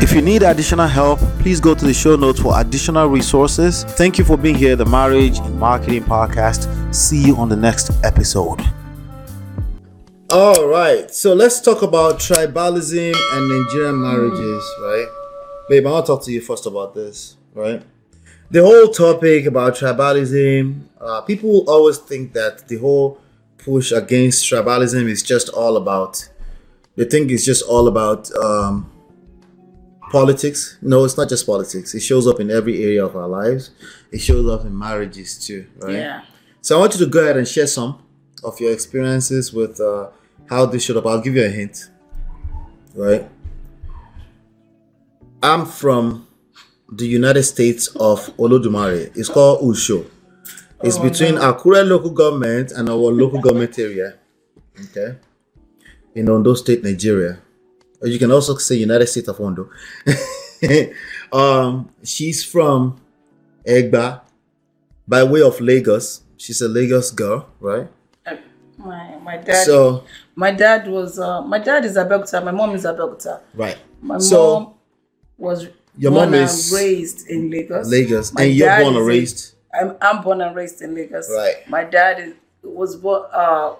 If you need additional help, please go to the show notes for additional resources. Thank you for being here, the Marriage and Marketing Podcast. See you on the next episode. All right, so let's talk about tribalism and Nigerian marriages, right? Babe, I want to talk to you first about this, right? The whole topic about tribalism, uh, people always think that the whole push against tribalism is just all about, they think it's just all about um, politics. No, it's not just politics. It shows up in every area of our lives. It shows up in marriages too, right? Yeah. So I want you to go ahead and share some of your experiences with uh, how this showed up. I'll give you a hint, right? I'm from the United States of Olodumare. It's called Usho. It's Oh, between no. Akure local government and our local government area. Okay. In Ondo State, Nigeria. You can also say United States of Ondo. um, she's from Egba by way of Lagos. She's a Lagos girl, right? Uh, My my dad. So, my dad was. Uh, my dad is a doctor. My mom is a doctor. right. My So, mom was your mom and is raised in Lagos. Lagos, My and you're born and raised. I'm, I'm born and raised in Lagos. Right. My dad is, was born uh,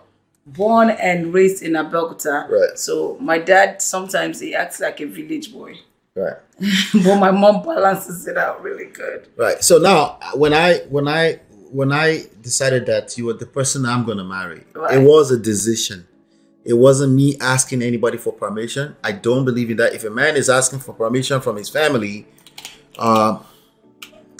born and raised in Abeokuta. Right. So my dad sometimes he acts like a village boy, Right. but my mom balances it out really good. Right. So now, when I when I when I decided that you were the person I'm going to marry, Right. it was a decision. It wasn't me asking anybody for permission. I don't believe in that. If a man is asking for permission from his family, uh,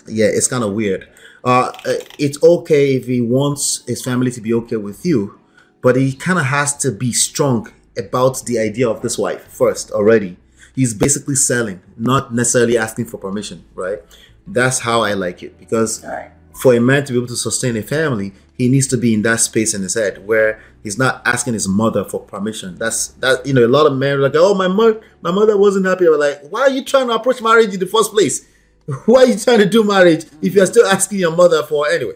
yeah, it's kind of weird. Uh, it's okay if he wants his family to be okay with you, but he kind of has to be strong about the idea of this wife first already. He's basically selling, not necessarily asking for permission, right? That's how I like it because right. for a man to be able to sustain a family, he needs to be in that space in his head where he's not asking his mother for permission. That's that you know, a lot of men are like, oh my mother, my mother wasn't happy. I was like, why are you trying to approach marriage in the first place? Why are you trying to do marriage if you're still asking your mother for anyway?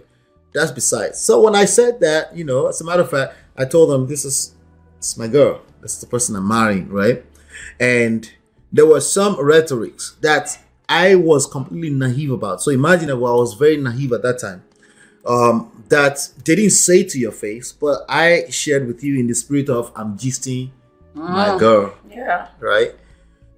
That's besides. So when I said that, you know, as a matter of fact, I told them this is this is my girl. This is the person I'm marrying, right? And there were some rhetorics that I was completely naive about. So imagine that well, I was very naive at that time. Um, that they didn't say to your face, but I shared with you in the spirit of I'm gisting my girl, Yeah. right?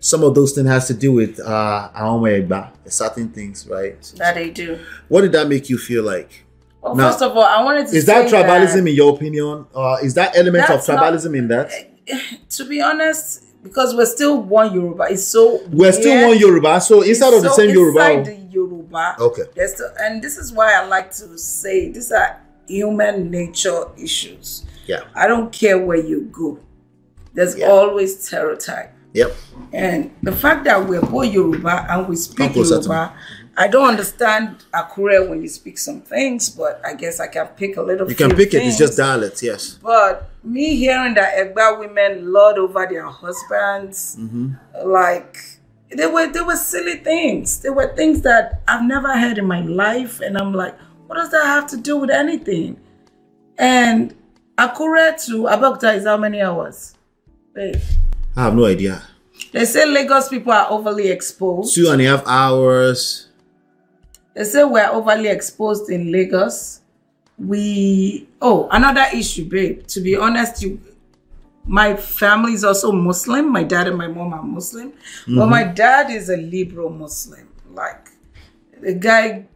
Some of those things has to do with uh Aomegba, certain things, right? That they do. What did that make you feel like? Well, Now, first of all, I wanted to Is that tribalism in your opinion? Uh, is that element of That's not- tribalism in that? to be honest, because we're still one Yoruba, it's so We're still one Yoruba, so inside of the So same Yoruba. the Yoruba, Okay. still, and this is why I like to say these are human nature issues. Yeah. I don't care where you go. There's Yeah. always stereotype. Yep. And the fact that we're both Yoruba and we speak Come closer to Yoruba, I don't understand Akure when you speak some things, but I guess I can pick a little. You can pick it. It's just dialect. Yes. But me hearing that Egba women lord over their husbands, mm-hmm. like they were they were silly things. They were things that I've never heard in my life, and I'm like, what does that have to do with anything? And Akure to Abeokuta is how many hours? Babe. I have no idea. They say Lagos people are overly exposed. Two and a half hours. They say we're overly exposed in Lagos. We oh another issue, babe. To be honest, you my family is also Muslim. My dad and my mom are Muslim, but mm-hmm. my dad is a liberal Muslim. Like the guy,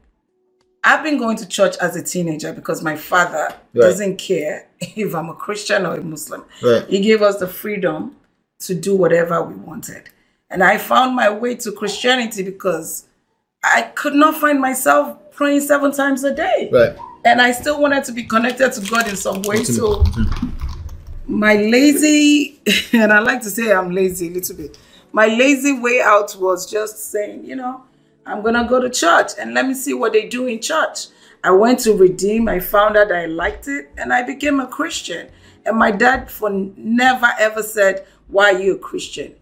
I've been going to church as a teenager because my father Right. doesn't care if I'm a Christian or a Muslim. Right. He gave us the freedom to do whatever we wanted, and I found my way to Christianity because I could not find myself praying seven times a day. Right. And I still wanted to be connected to God in some way. So hmm. my lazy, and I like to say I'm lazy a little bit. My lazy way out was just saying, you know, I'm gonna go to church and let me see what they do in church. I went to Redeem, I found out I liked it, and I became a Christian. And my dad for never ever said, Why are you a Christian?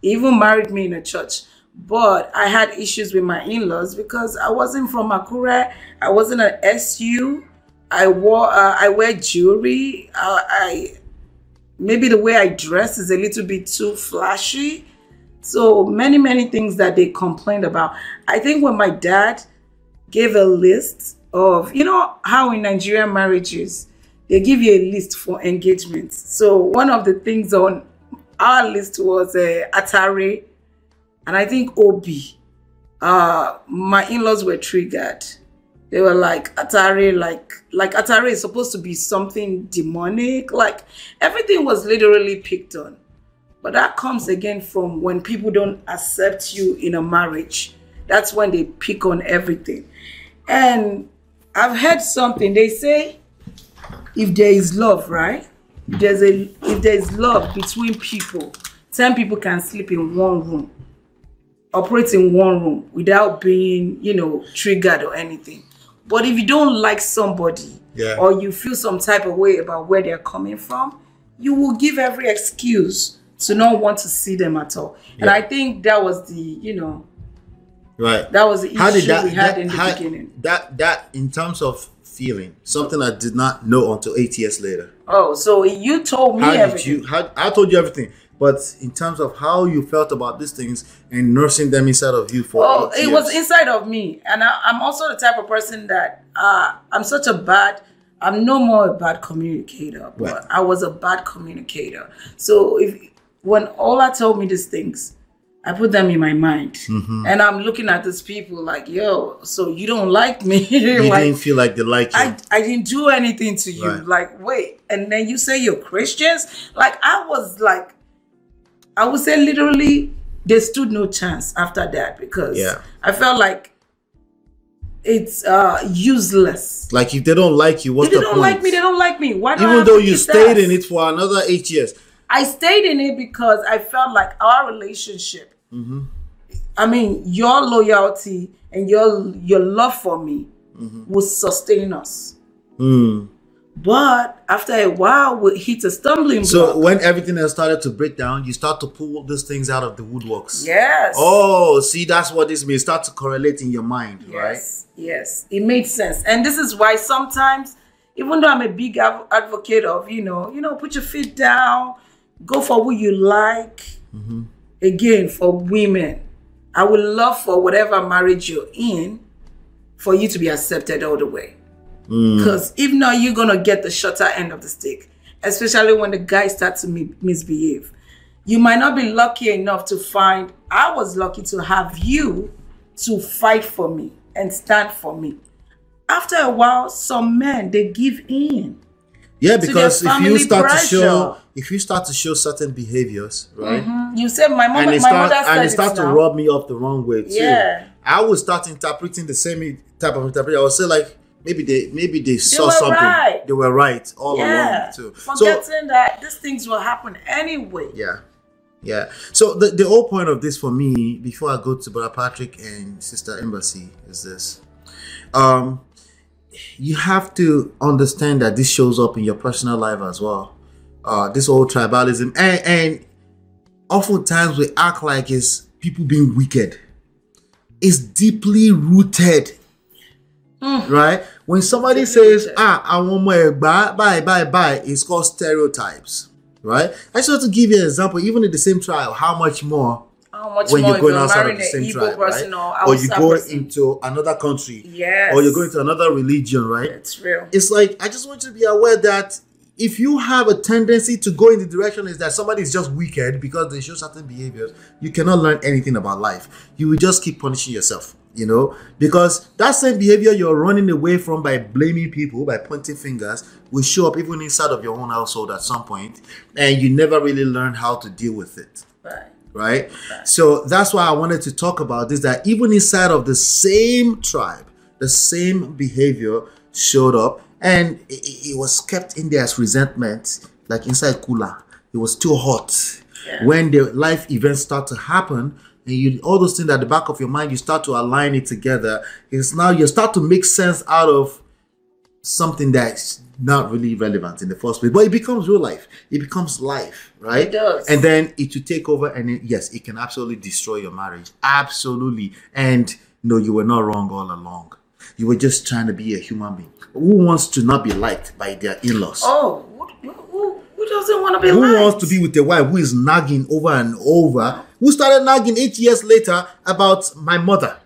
He even married me in a church. But I had issues with my in-laws because I wasn't from Akure. I wasn't an SU. I wore uh, I wear jewelry. Uh, I maybe the way I dress is a little bit too flashy. So many, many things that they complained about. I think when my dad gave a list of, you know, how in Nigerian marriages, they give you a list for engagements. So one of the things on our list was uh, Atare and I think Obi. Uh, my in-laws were triggered. They were like Atare, like like Atare is supposed to be something demonic. Like everything was literally picked on. But that comes again from when people don't accept you in a marriage. That's when they pick on everything. And I've heard something. They say if there is love, right? If there's a if there is love between people, 10 people can sleep in one room, operate in one room without being, you know, triggered or anything. But if you don't like somebody Yeah. or you feel some type of way about where they're coming from, you will give every excuse to not want to see them at all. And I think that was the, you know, Right. that was the issue how did that, we had that- in the how- beginning. That that in terms of feeling, something I did not know until eight years later. Oh, so you told me How did you? How I told you everything, but in terms of how you felt about these things and nursing them inside of you for Oh, it was inside of me, and I, I'm also the type of person that uh, I'm such a bad. I'm no more a bad communicator, but Right. I was a bad communicator. So if when Ola told me these things, I put them in my mind, Mm-hmm. and I'm looking at these people like, yo, so you don't like me? you like, didn't feel like they like you. I, I didn't do anything to you. Right. Like, wait, and then you say you're Christians? Like, I was like, I would say literally, they stood no chance after that because Yeah. I felt like it's uh useless. like if they don't like you, what's If they don't point? like me, they don't like me. Why Even though you stayed in it for another eight years. I stayed in it because I felt like our relationship. Mm-hmm. I mean, your loyalty and your your love for me Mm-hmm. us. Hmm. But after a while, we hit a stumbling So block. when everything has started to break down, you start to pull these things out of the woodworks. yes. Oh, see, that's what this means. Start to correlate in your mind, right? Yes. Yes. It made sense, and this is why sometimes, even though I'm a big av- advocate of, you know, you know, put your feet down, go for what you like. Mm-hmm. Again, for women, I would love for whatever marriage you're in, for you to be accepted all the way. Mm. Because if not, you're gonna get the shorter end of the stick, especially when the guy starts to mi- misbehave. You might not be lucky enough to find. I was lucky to have you to fight for me and stand for me. After a while, some men they give in. Yeah, because if you start to show, if you start to show certain behaviors, right, You said my mom, and my start mother said and it start to now. rub me off the wrong way too. Yeah. I would start interpreting the same type of interpretation. I would say like maybe they maybe they, saw something. right. They were right all Yeah, along too. So forgetting that these things will happen anyway. yeah, yeah. So the the whole point of this for me, before I go to Brother Patrick and Sister Mbasi, is this. Um, you have to understand that this shows up in your personal life as well. Uh, this whole tribalism, and and oftentimes we act like it's people being wicked. It's deeply rooted, right? When somebody says, "Ah, I want more bye bye bye bye," it's called stereotypes, right? I just want to give you an example. Even in the same trial, how much more How much when more you're going outside of the same tribe, right? or Or you go person. into another country, Yes. or you're going to another religion, right? It's real. It's like I just want you to be aware that if you have a tendency to go in the direction is that somebody is just wicked because they show certain behaviors, you cannot learn anything about life. You will just keep punishing yourself, you know, because that same behavior you're running away from by blaming people, by pointing fingers, will show up even inside of your own household at some point, and you never really learn how to deal with it Right. right? So that's why I wanted to talk about this that even inside of the same tribe, the same behavior showed up and it, it- it was kept in there as resentment, like inside cooler. It was too hot. Yeah. When the life events start to happen, and you all those things at the back of your mind, you start to align it together. It's now you start to make sense out of something that's not really relevant in the first place, but it becomes real life. It becomes life, right? It does. And then it will take over, and it, yes, it can absolutely destroy your marriage. Absolutely. And no, you were not wrong all along. You were just trying to be a human being. Who wants to not be liked by their in-laws? Oh, who, who, who doesn't want to be liked? who liked? wants to be with a wife who is nagging over and over who started nagging eight years later about my mother,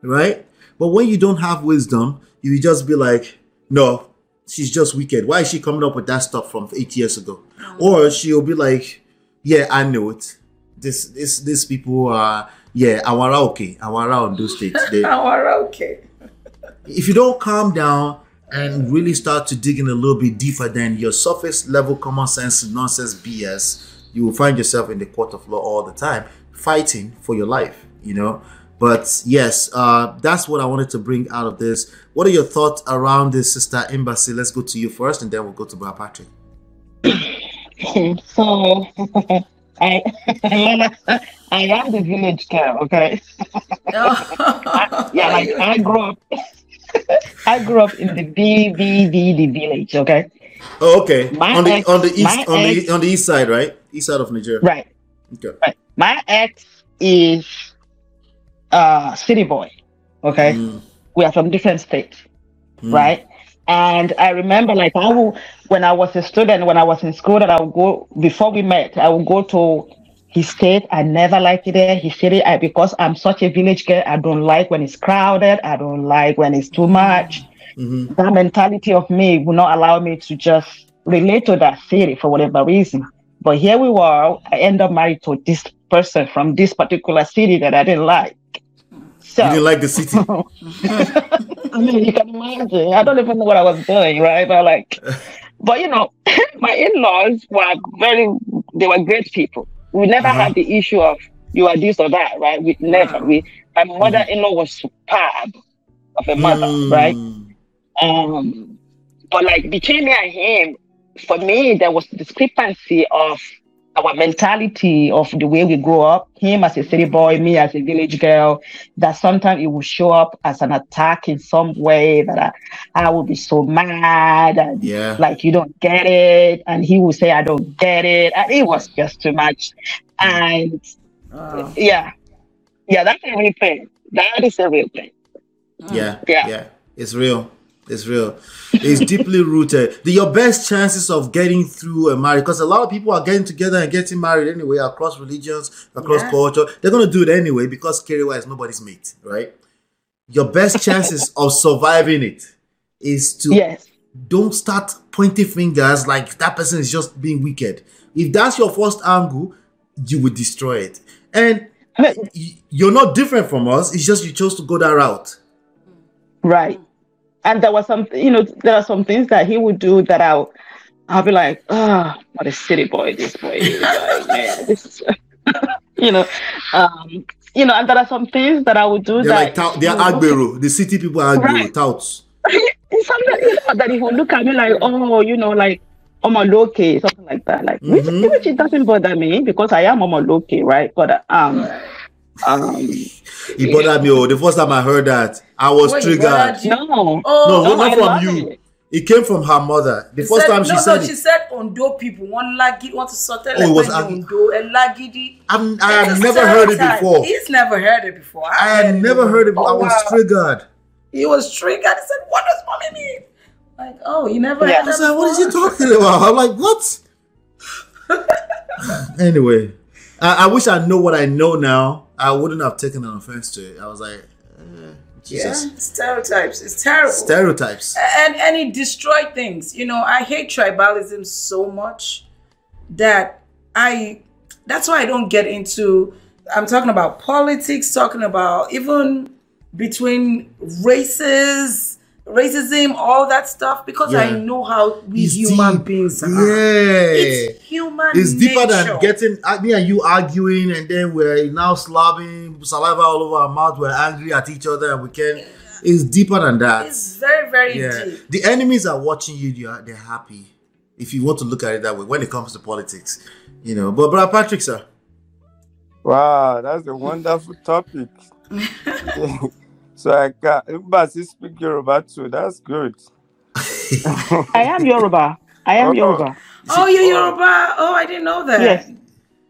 right? But when you don't have wisdom, you just be like, no, she's just wicked. Why is she coming up with that stuff from eight years ago? Mm. Or she'll be like, yeah, I know it. This, this, these people are, yeah, awara okay, awara on those states. They, okay. if you don't calm down and really start to dig in a little bit deeper than your surface level common sense nonsense BS, you will find yourself in the court of law all the time, fighting for your life, you know. But yes, uh, that's what I wanted to bring out of this. What are your thoughts around this, Sister Mbasi? Let's go to you first, and then we'll go to Brother Patrick. so I, I am the village girl, okay? Yeah, like I grew up I grew up in the BVV, the village, okay? Oh, okay. My on the ex- on the east on the on the east side, right? East side of Nigeria. Right, Okay. right. My ex is uh city boy, okay? Mm, We are from different states, mm, right? And I remember like I will when I was a student, when I was in school that I would go before we met, I would go to his state. I never liked it there. His city, I because I'm such a village girl, I don't like when it's crowded, I don't like when it's too much. Mhm. That mentality of me will not allow me to just relate to that city for whatever reason. But here we were, I end up married to this person from this particular city that I didn't like. So You didn't like the city. I mean, you can imagine. I don't even know what I was doing, right? But like, but you know, my in-laws were very, they were great people. We never Uh-huh. had the issue of you are this or that, right? We never. We, my mother-in-law was superb of a mother, right? Um, but like between me and him, for me, there was discrepancy of our mentality of the way we grow up. Him as a city boy, me as a village girl. That sometimes it would show up as an attack in some way that I, I would be so mad and Yeah. like you don't get it, and he would say I don't get it, and it was just too much. And Oh. yeah, yeah, that's a real thing. That is a real thing. Yeah, Yeah. yeah, It's real. It's real. It's deeply rooted. The, your best chances of getting through a marriage, because a lot of people are getting together and getting married anyway across religions, across Yeah. culture. They're gonna do it anyway because Kerewa is nobody's mate, right? Your best chances of surviving it is to Yes. don't start pointing fingers like that person is just being wicked. If that's your first angle, you will destroy it. And you're not different from us. It's just you chose to go that route. Right. And there was some, you know, there are some things that he would do that I'll, I'll be like, ah, what a city boy this boy is. Like, man, this is, you know, um, you know, and there are some things that I would do They're that like tout, they're Agbero. The city people are Agbero, Right. touts. something you know, that he will look at me like, oh, you know, like Omoloke, something like that. Like, which, Mhm. which it doesn't bother me because I am Omoloke, right? But um, um, It bothered me. Oh, the first time I heard that, I was Wait, triggered. no, Oh, No, no, not from you. it. It came from her mother. The She first said- time she no, said no, she it, said Ondo people one lagi want to sort Oh, it was Agi- Ondo a lagidi. I'm, I had never heard it before. He's never heard it before. I had never heard it. before. I Oh, was wow. triggered. He was triggered. He said, "What does mommy mean?" Like, oh, you never Yeah. heard I that said, what is he talking about? I'm like, what? anyway, I, I wish I know what I know now. I wouldn't have taken an offense to it. I was like, eh, Yeah, Jesus. stereotypes. It's terrible. Stereotypes. and and it destroyed things. You know, I hate tribalism so much that I. That's why I don't get into. I'm talking about politics. Talking about even between races, racism, all that stuff. Because I know how we It's human deep. beings are. Yeah. It's human. It's deeper nature. than getting uh, me and you arguing, and then we're now slobbing saliva all over our mouth. We're angry at each other, and we can. It's deeper than that. It's very very yeah, deep. the enemies are watching you. They are, they're happy. If you want to look at it that way, when it comes to politics, you know. But brother Patrick, sir, Wow, that's a wonderful topic. so I can Mbasi speak Yoruba too. That's good. I am Yoruba. I am Oh. Yoruba. Oh, you're Yoruba. Oh, I didn't know that. Yes.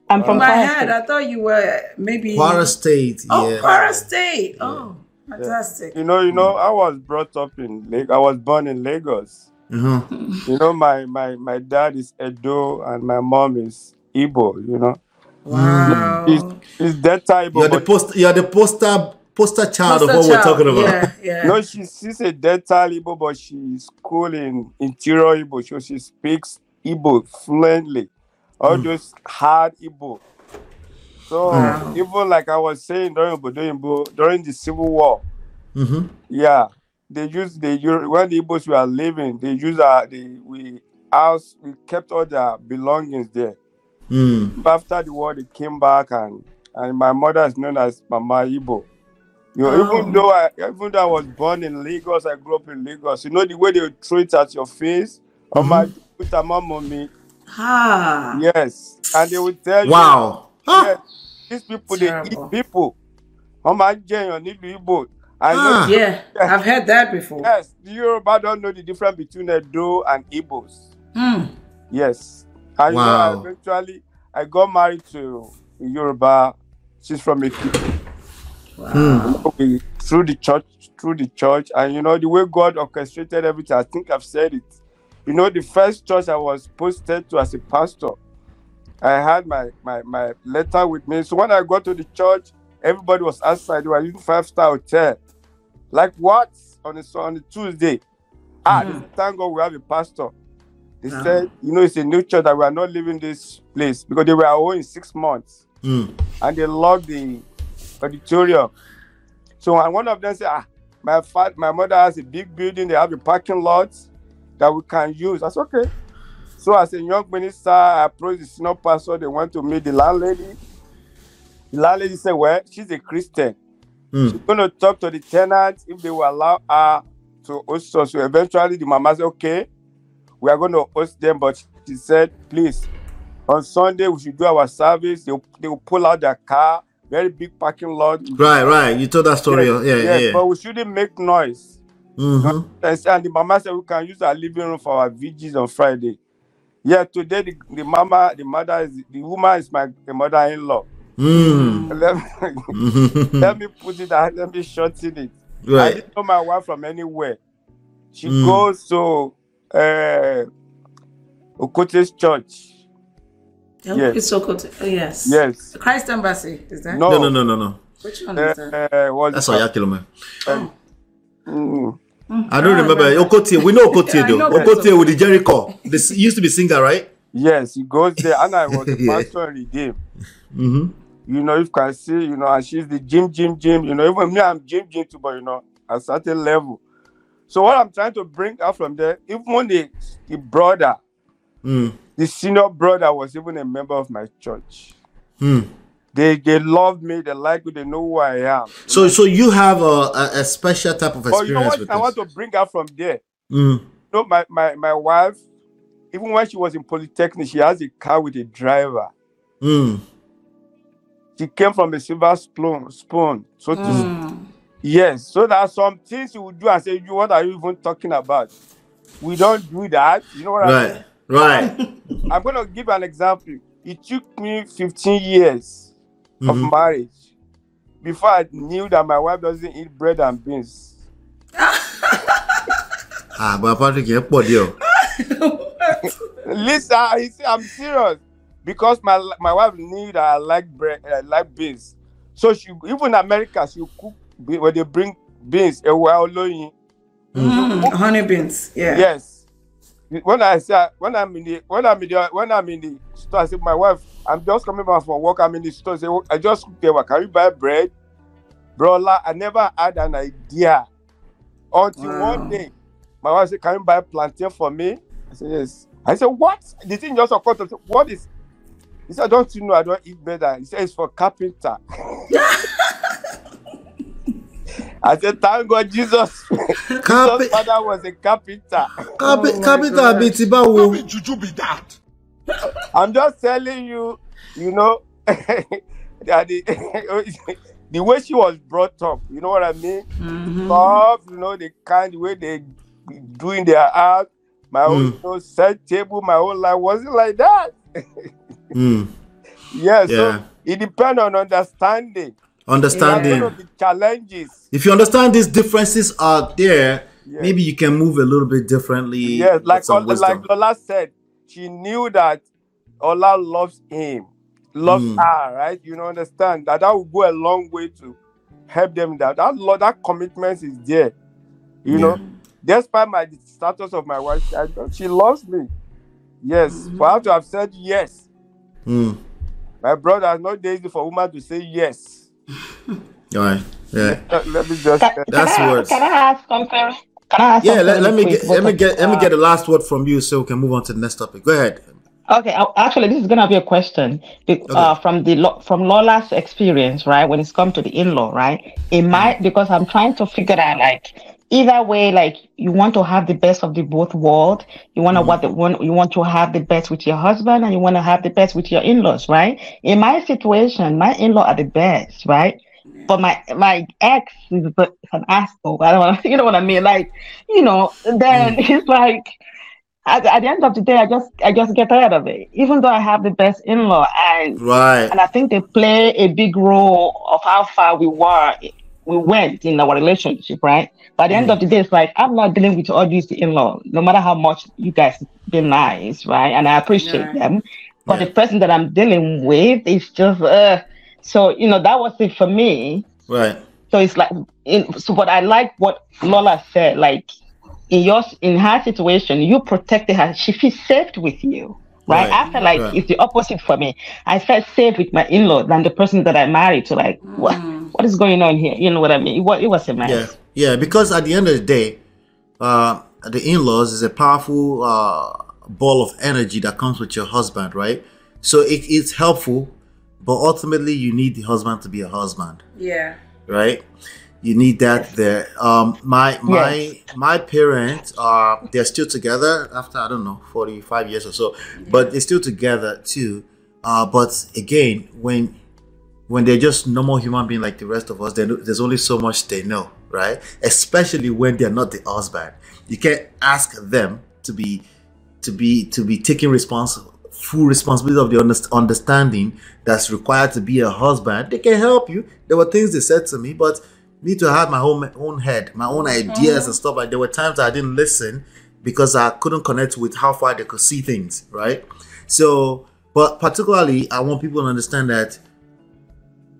I'm In from my Kwara head, State. I thought you were maybe. Kwara State. Oh, yeah. Kwara State. Oh, fantastic. You know, you know, I was brought up in Lag- I was born in Lagos. Uh-huh. You know, my my my dad is Edo and my mom is Igbo. You know, Wow. He's, he's that type You're of the post. You're the poster poster child of Poster what we're talking about. Yeah, yeah. No, she, she's a Delta Igbo, but she's school in interior Igbo, so she speaks Igbo fluently. All those hard Igbo. So Wow. even like I was saying during Obodo Igbo, during the Civil War, Mm-hmm. yeah, they used the Euro- when the Igbos were living, they used our the we house we kept all their belongings there. Mm. After the war, they came back and and my mother is known as Mama Igbo. You know, Oh. even though I even though I was born in Lagos, I grew up in Lagos. You know the way they would throw it at your face, oh my put a mom on me. Ah. Yes, and they would tell Wow. you, Wow. yes, these people they eat people. Oh my Jane, Igbo. I know. Ah. Yeah, I've heard that before. Yes, the Yoruba don't know the difference between Edo and Igbos. Hmm. Yes. And you know, Wow. eventually I got married to a Yoruba. She's from Ekiti. Wow. We, through the church, through the church, and you know the way God orchestrated everything. I think I've said it. You know, the first church I was posted to as a pastor, I had my my my letter with me. So when I got to the church, everybody was outside. They were using five star hotel. Like what on a on a Tuesday? Ah, they said, thank God we have a pastor. They Ah. said, you know, it's a new church that we are not leaving this place because they were away in six months Mm. and they locked the auditorium. So and one of them said, ah, my fa- my mother has a big building, they have a parking lot that we can use. That's okay. So as a young minister, I approached the senior pastor, they went to meet the landlady. The landlady said, Well, she's a Christian. Mm. She's gonna talk to the tenants if they will allow her to host us. So eventually the mama said, Okay, we are gonna host them, but she said, please, on Sunday we should do our service. They they will pull out their car, very big parking lot. Right, right. You told that story. Yes, yeah, yes, yeah. But we shouldn't make noise. Mm-hmm. And the mama said we can use our living room for our vigils on Friday. Yeah, today the, the mama, the mother is the woman is my the mother-in-law. Mm. Let me, let me put it out, let me shorten it. Right. I didn't know my wife from anywhere. She Mm. goes to uh Okotie's church. Oh, Yes. It's so good. Oh, yes. Yes. Christ Embassy, is that? No, No, no, no, no, no. Which one is that? Uh, uh, what's That's it all called? Yakilome. Um, mm, I don't Ah, remember. Okotie. We know Okotie Yeah, I though. know that. Okotie with the Jericho. This used to be singer, right? yes, he goes there, and I was a Yeah. pastor in Redeem. Mm-hmm. You know, if you can see, you know, and she's the Jim, Jim, Jim. You know, even me, I'm Jim, Jim too, but you know, at certain level. So what I'm trying to bring out from there, even the the brother, Mm. The senior brother was even a member of my church. Mm. They they love me, they like me, they know who I am. So, so you have a, a, a special type of experience. But you know what with I want to bring out from there? Mm. You know, my, my, my wife, even when she was in Polytechnic, she has a car with a driver. Mm. She came from a silver spoon, spoon so to Mm. Yes, so there are some things you would do and say, you what are you even talking about? We don't do that. You know what I mean? Right. I'm gonna give an example. It took me 15 years of Mhm. marriage before I knew that my wife doesn't eat bread and beans. Ah, but Patrick, you're poor deal. Listen, I see, I'm serious because my my wife knew that I like bread, I like beans. So she even in America she cook when they bring beans. well, oloyin. Mm, honey beans. Yeah. Yes. When I say when I'm in the when I'm in the when I'm in the store, I say my wife, I'm just coming back from work. I'm in the store. I say, "Oh, I just cooked there. Can you buy bread, Brola? I never had an idea until Wow. one day. My wife said, "Can you buy plantain for me?" I said, "Yes." I said, "What?" The thing just occurred to me. What is? He said, "Don't you know I don't eat better?" He said, "It's for carpenter." I said, "Thank God, Jesus." Carpe- Jesus' father was a carpenter. Carpe- Oh Carpenter God. bíi ti báwo? juju be that? I'm just telling you, you know, that the, the way she was brought up, you know what I mean? Mhm. Love, you know, the kind way they doing their art, my own Mm. you know, set table, my whole life wasn't like that. Mm. Yeah, Yeah. so it depends on understanding. There are Understanding. going challenges. If you understand these differences are there, Yeah. maybe you can move a little bit differently. Yes, like some Ola- like wisdom. Lola said, she knew that Ola loves him. loves Mm. her, right? You know, understand that that will go a long way to help them. That that love, that commitment is there. You know, despite my the status of my wife, I she loves me. Yes, for her to have said yes, Mm. my brother, it's not easy for woman to say yes. All right. Yeah. Let let me just. Can, That's can I, words. Can I ask something? Can I ask Yeah. something Let, let me quick, get let me get of let me get the last word from you, so we can move on to the next topic. Go ahead. Okay, uh, actually, this is gonna be a question be- uh, from the Lo- from Lola's experience, right? When it's come to the in-law, right? It mm-hmm. might because I'm trying to figure out like either way, like you want to have the best of the both world. You want to mm-hmm. what the one you want to have the best with your husband, and you want to have the best with your in-laws, right? In my situation, my in-law are the best, right? But my my ex is a- an asshole. I don't want you know what I mean. Like, you know, then it's like at, at the end of the day, I just I just get tired of it. Even though I have the best in-law, and Right. and I think they play a big role of how far we were we went in our relationship, right? By the end of the day, it's like I'm not dealing with all these in-law, no matter how much you guys been nice, right? And I appreciate Yeah. them. But Yeah. the person that I'm dealing with is just uh so you know that was it for me. Right. So it's like, in, so but I like what Lola said. Like in your in her situation, you protected her. She feels safe with you, right? Right, I feel like right. it's the opposite for me. I felt safe with my in-law than the person that I married. To like, what what is going on here? You know what I mean? It was, it was a mess. Yeah. Yeah. Because at the end of the day, uh, the in-laws is a powerful uh, ball of energy that comes with your husband, right? So it, it's helpful, but ultimately you need the husband to be a husband. Yeah. right? You need that there. Um, my my my parents are they're still together after I don't know forty five years or so, but they're still together too. Uh, but again, when when they're just normal human being like the rest of us, then there's only so much they know, right? Especially when they're not the husband, you can't ask them to be to be to be taking responsible full responsibility of the understanding that's required to be a husband. They can help you. There were things they said to me but need to have my own own head my own ideas and stuff. Like there were times i didn't listen because i couldn't connect with how far they could see things right? So but particularly i want people to understand that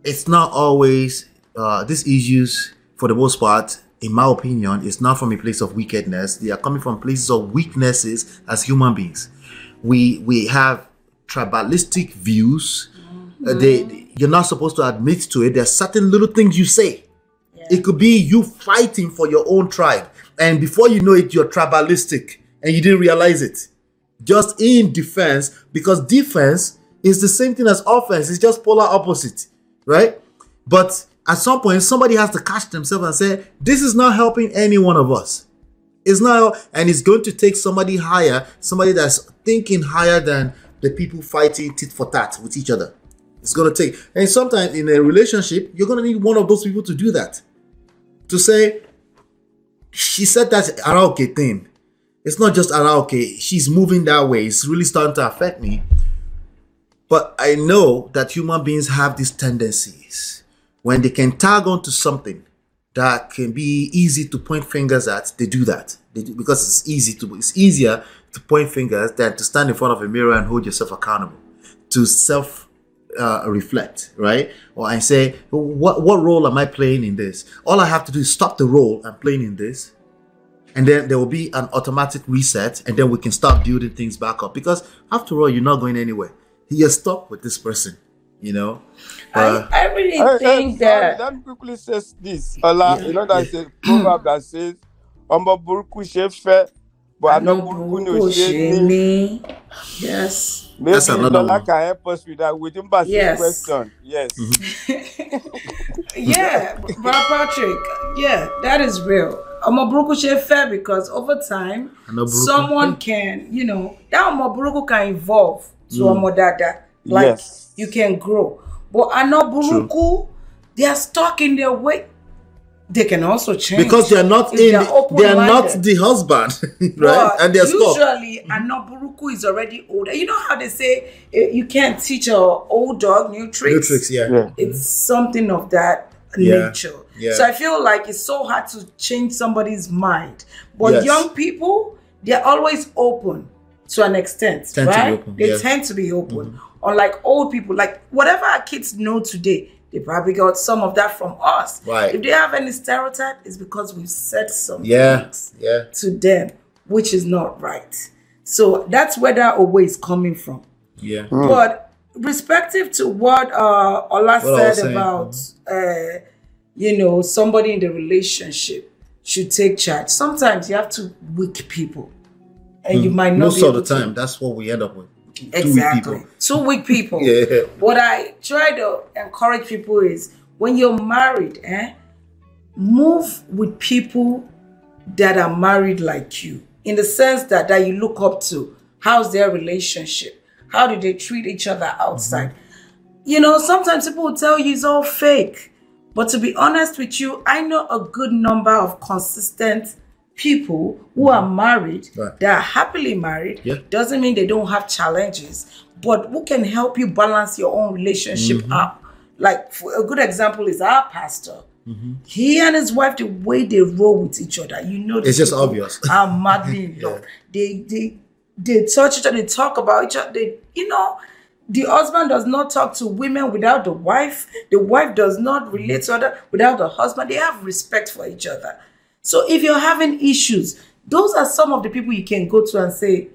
it's not always uh, these issues for the most part in my opinion is not from a place of wickedness. They are coming from places of weaknesses as human beings we we have tribalistic views. Uh, they you're not supposed to admit to it. There's certain little things you say. It could be you fighting for your own tribe. And before you know it you're tribalistic and you didn't realize it. Just in defense because defense is the same thing as offense. It's just polar opposite right? But at some point somebody has to catch themselves and say this is not helping any one of us. It's not and it's going to take somebody higher somebody that's thinking higher than the people fighting tit for tat with each other. It's going to take and sometimes in a relationship you're going to need one of those people to do that. To say she said that karaoke thing. It's not just karaoke she's moving that way. It's really starting to affect me. But i know that human beings have these tendencies. When they can tag on to something that can be easy to point fingers at they do that. They do, because it's easy to it's easier to point fingers than to stand in front of a mirror and hold yourself accountable to self uh, reflect right? Or I say what what role am i playing in this? All i have to do is stop the role i'm playing in this and then there will be an automatic reset and then we can start building things back up. Because after all you're not going anywhere. You're stuck with this person you know? Uh, I, I really Hey, hey, think sorry, that let me quickly say this. Ola, you know that's a proverb that says, "Ọmọ burúkú ṣe fẹ́, but àná burúkú ni ò buruku ṣe é ní." shini. Yes. Maybe That's another Lola one. can help us with that within Basi's Yes. question. Yes. Yeah, Brother Patrick. Yeah, that is real. Omoburuku she fair because over time, someone can, you know, that Omoburuku can evolve to Omodada. Like Yes. you can grow. But Anoburuku, they are stuck in their way. They can also change. because they're not If in they're they are not the husband right But and they're stuck usually Anoburuku is already older. You know how they say eh, you can't teach an old dog new tricks? Matrix, yeah. Yeah. it's something of that Yeah, nature. yeah. So I feel like it's so hard to change somebody's mind. But Yes. young people, they're always open to an extent, Tend to be right? open, they yeah. tend to be open. Unlike old people, like whatever our kids know today, they probably got some of that from us. Right. If they have any stereotype, it's because we've said some Yeah, things yeah. to them, which is not right. So that's where that away is coming from. Yeah. But respective to what uh Ola What I was said saying, about uh you know somebody in the relationship should take charge. Sometimes you have to weak people. And you might not Most be of the able to- time, that's what we end up with. Two weak Exactly. Two weak people. Yeah. What I try to encourage people is when you're married, eh, move with people that are married like you. In the sense that that you look up to. How's their relationship? How do they treat each other outside? You know, sometimes people will tell you it's all fake. But to be honest with you, I know a good number of consistent people who are married, Right. they are happily married. Yeah. Doesn't mean they don't have challenges, but who can help you balance your own relationship Mm-hmm. up? Like for a good example is our pastor. Mm-hmm. He and his wife, the way they roll with each other, you know, It's just obvious. Are madly in love. They they they touch each other, they talk about each other. They, you know, the husband does not talk to women without the wife. The wife does not relate to other without the husband. They have respect for each other. So if you're having issues, those are some of the people you can go to and say,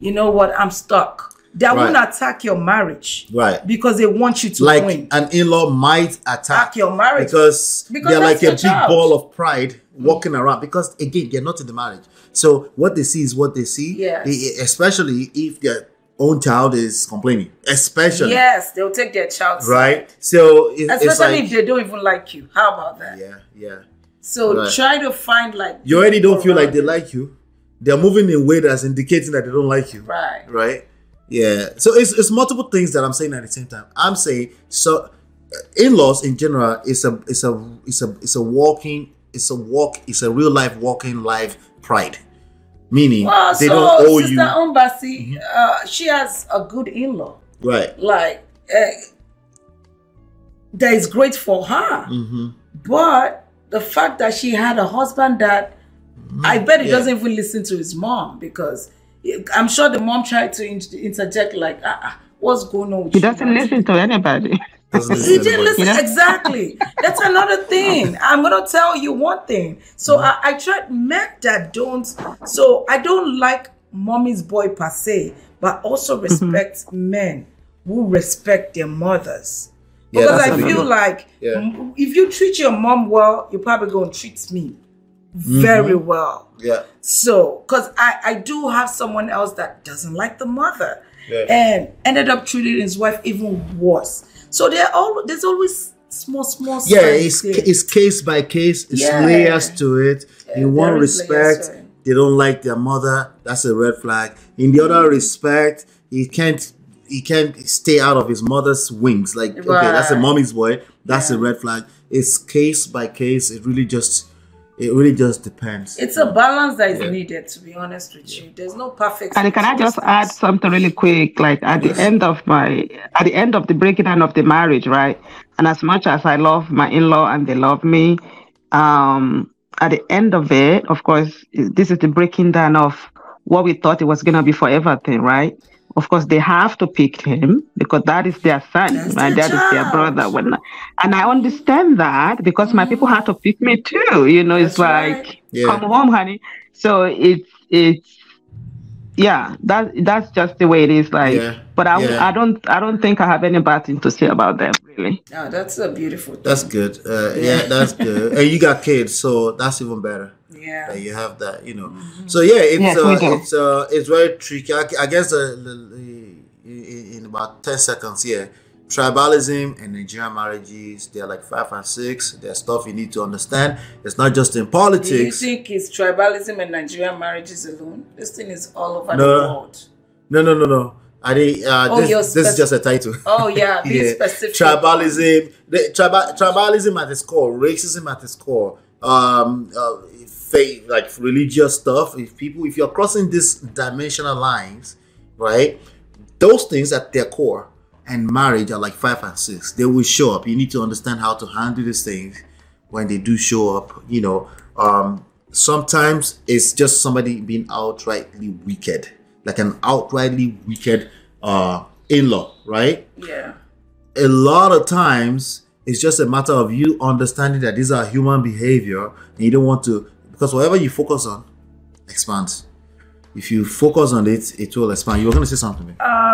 you know what, I'm stuck. They won't attack your marriage. Right. Because they want you to Like win. an in-law might attack Attack your marriage. because, Because they're like a big child. ball of pride mm. walking around. Because again, they're not in the marriage, so what they see is what they see. Yes. E- Especially if their own child is complaining. Especially. Yes, they'll take their child. side. Right. So it, it's Especially like if they don't even like you. How about that? yeah, yeah. So Right. try to find like You already don't feel like they like you. They're moving in a way that's indicating that they don't like you. Right. right? Yeah. So it's, it's multiple things that I'm saying at the same time. I'm saying so uh, in-laws in general is a it's a it's a it's a walking it's a walk it's a real life walking life pride. Meaning Well, they so don't owe Sister you Mm-hmm. Uh, she has a good in-law. right. Like uh, that is great for her. Mm-hmm. But the fact that she had a husband that I bet he Mm-hmm. Yeah. doesn't even listen to his mom because I'm sure the mom tried to interject like, ah, ah, what's going on with He doesn't listen to anybody. Doesn't He didn't anybody. listen. Yeah. Exactly. That's another thing. I'm gonna tell you one thing. So Mm-hmm. I, I tried men that don't. So I don't like mommy's boy per se, but also Mm-hmm. respect men who respect their mothers. Yeah, Because I feel like Yeah. if you treat your mom well, you're probably gonna treat me very Mm-hmm. well. Yeah. So, because I, I do have someone else that doesn't like the mother Yeah. and ended up treating his wife even worse. So there all there's always small, small Yeah, it's there. it's case by case. It's Yeah. layers to it. In one there is layers respect, they don't like their mother. That's a red flag. In the Mm-hmm. other respect, he can't he can't stay out of his mother's wings. Like okay, that's a mommy's boy. That's a red flag. It's case by case. It really just it really just depends. It's a balance that is Yeah. needed, to be honest with you. There's no perfect. And can I just add something really quick? Like at the end of my, at the end of the breaking down of the marriage, right? And as much as I love my in-law and they love me, um, at the end of it, of course, this is the breaking down of what we thought it was gonna be forever thing, right? Of course, they have to pick him because that is their son, That's right? their That is their brother. When, and I understand that because my people had to pick me too. You know, it's That's right. like, Yeah. come home, honey. So it's it's yeah that that's just the way it is like Yeah, but I, yeah. I don't i don't think i have any bad thing to say about them really No, that's a beautiful thing. That's good. Uh, yeah, that's good. And you got kids, so that's even better. Yeah. that you have that, you know. So yeah, it's Yes, uh, it's uh, it's very tricky. I, I guess uh, the- the- in, in about ten seconds here, tribalism and Nigerian marriages they're like five and six. There's stuff you need to understand. It's not just in politics. Do you politics. think it's tribalism and Nigerian marriages alone? This thing is all over No. the world. No, no, no, no. I did, uh, Oh, this, you're this is just a title. Oh yeah, be specific. Tribalism, the, tribal, tribalism at its core, racism at its core, um, uh, faith, like religious stuff. If people, if you're crossing these dimensional lines, right, those things at their core and marriage are like five and six. They will show up. You need to understand how to handle these things when they do show up. You know, um, sometimes it's just somebody being outrightly wicked, like an outrightly wicked uh in-law, right? Yeah. a lot of times it's just a matter of you understanding that these are human behavior and you don't want to because whatever you focus on expands if you focus on it it will expand you were going to say something to me Uh,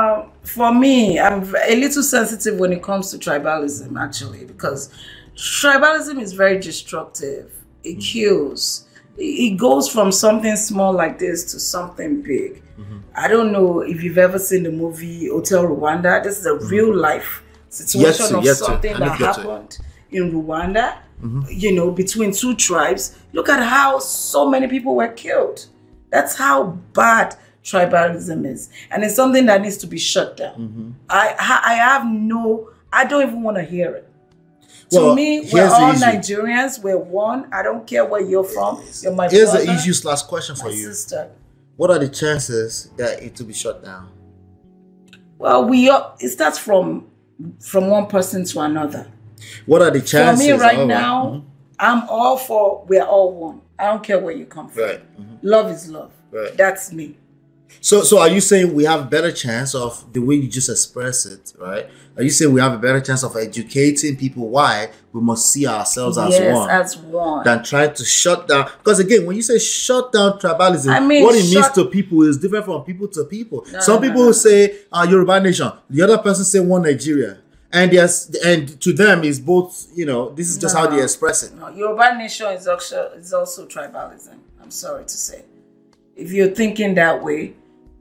for me, I'm a little sensitive when it comes to tribalism, actually, because tribalism is very destructive. It mm. kills. It goes from something small like this to something big. Mm-hmm. I don't know if you've ever seen the movie Hotel Rwanda. This is a mm-hmm. real life situation Yes, of yes, something that looked at it. happened in Rwanda. You know, between two tribes. Look at how so many people were killed. That's how bad tribalism is, and it's something that needs to be shut down. Mm-hmm. I I have no. I don't even want to hear it. Well, to me, we're all. Nigerians. We're one. I don't care where you're from. You're my here's brother, the issue slash question for you sister. what are the chances that it will be shut down Well, we are, it starts from from one person to another. What are the chances? For me, right All now, Mhm. I'm all for we're all one. I don't care where you come from. right Mhm. Love is love. Right. That's me. So, so are you saying we have a better chance of the way you just express it, right? Are you saying we have a better chance of educating people why we must see ourselves as yes, one as one. than trying to shut down? Because again, when you say shut down tribalism, I mean, what it means to people is different from people to people. No, Some no, people no. say uh, Yoruba nation, the other person say one Nigeria, and yes, and to them is both. You know, this is just how they express it. No, Yoruba nation is also is also tribalism. I'm sorry to say. If you're thinking that way,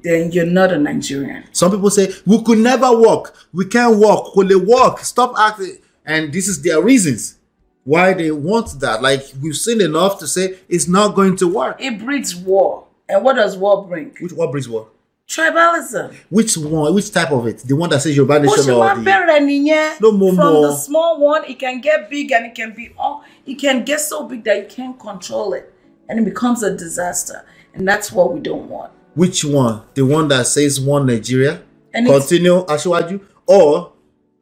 then you're not a Nigerian. Some people say we could never walk. We can't walk. Will they walk? Stop acting. And this is their reasons why they want that. Like we've seen enough to say it's not going to work. It breeds war. And what does war bring? Which what brings war? Tribalism. Which one? Which type of it? The one that says Yoruba nation or the. No more, From the small one, it can get big and it can be all. It can get so big that you can't control it, and it becomes a disaster. And that's what we don't want. which one? The one that says one Nigeria? And Continue Ashiwaju or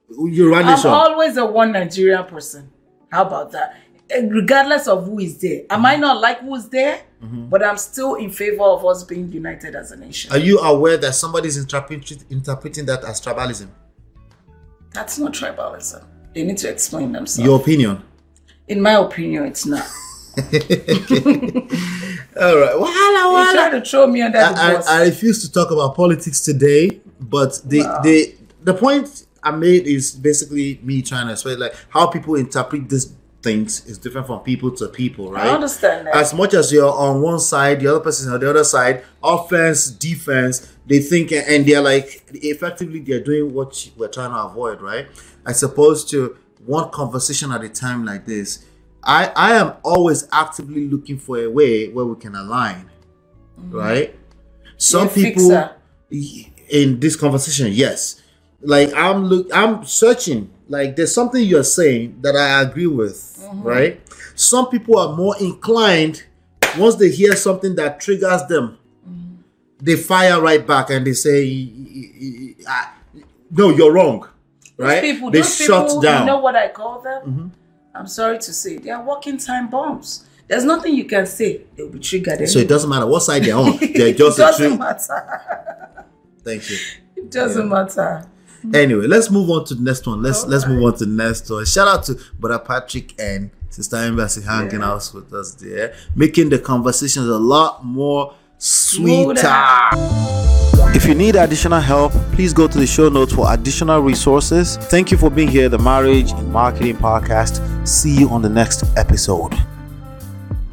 Yoruba I'm nation? always a one Nigerian person. How about that? Regardless of who is there, I might not like who's there, Mm-hmm. but I'm still in favor of us being united as a nation. Are you aware that somebody's interpreting interpreting that as tribalism? That's not tribalism. They need to explain themselves. Your opinion? in my opinion, it's not. All right. Wahala, You wahala. try to throw me under the I, bus. I, I refuse to talk about politics today, but the Wow. the the point I made is basically me trying to explain like how people interpret these things is different from people to people, right? I understand that. As much as you're on one side, the other person is on the other side, offense, defense, they think and they're like effectively they're doing what we're trying to avoid, right? As opposed to one conversation at a time like this. I I am always actively looking for a way where we can align, mm-hmm. right? Some people in this conversation, yes. Like I'm look I'm searching. Like there's something you're saying that I agree with, Mm-hmm. right? Some people are more inclined once they hear something that triggers them, Mm-hmm. they fire right back and they say, "Y- y- y- ah, "No, you're wrong." Right? Those people, they those shut people, down. Mm-hmm. You know what I call them? I'm sorry to say, they are walking time bombs. There's nothing you can say; they will be triggered. so it doesn't matter what side they're on. They're it just a doesn't tri- matter. Thank you. It doesn't matter. Anyway, let's move on to the next one. Let's let's move on to the next one. Shout out to Brother Patrick and Sister Mbasi hanging Yeah. out with us there, making the conversations a lot more sweeter. If you need additional help, please go to the show notes for additional resources. Thank you for being here, the Marriage and Marketing Podcast. See you on the next episode.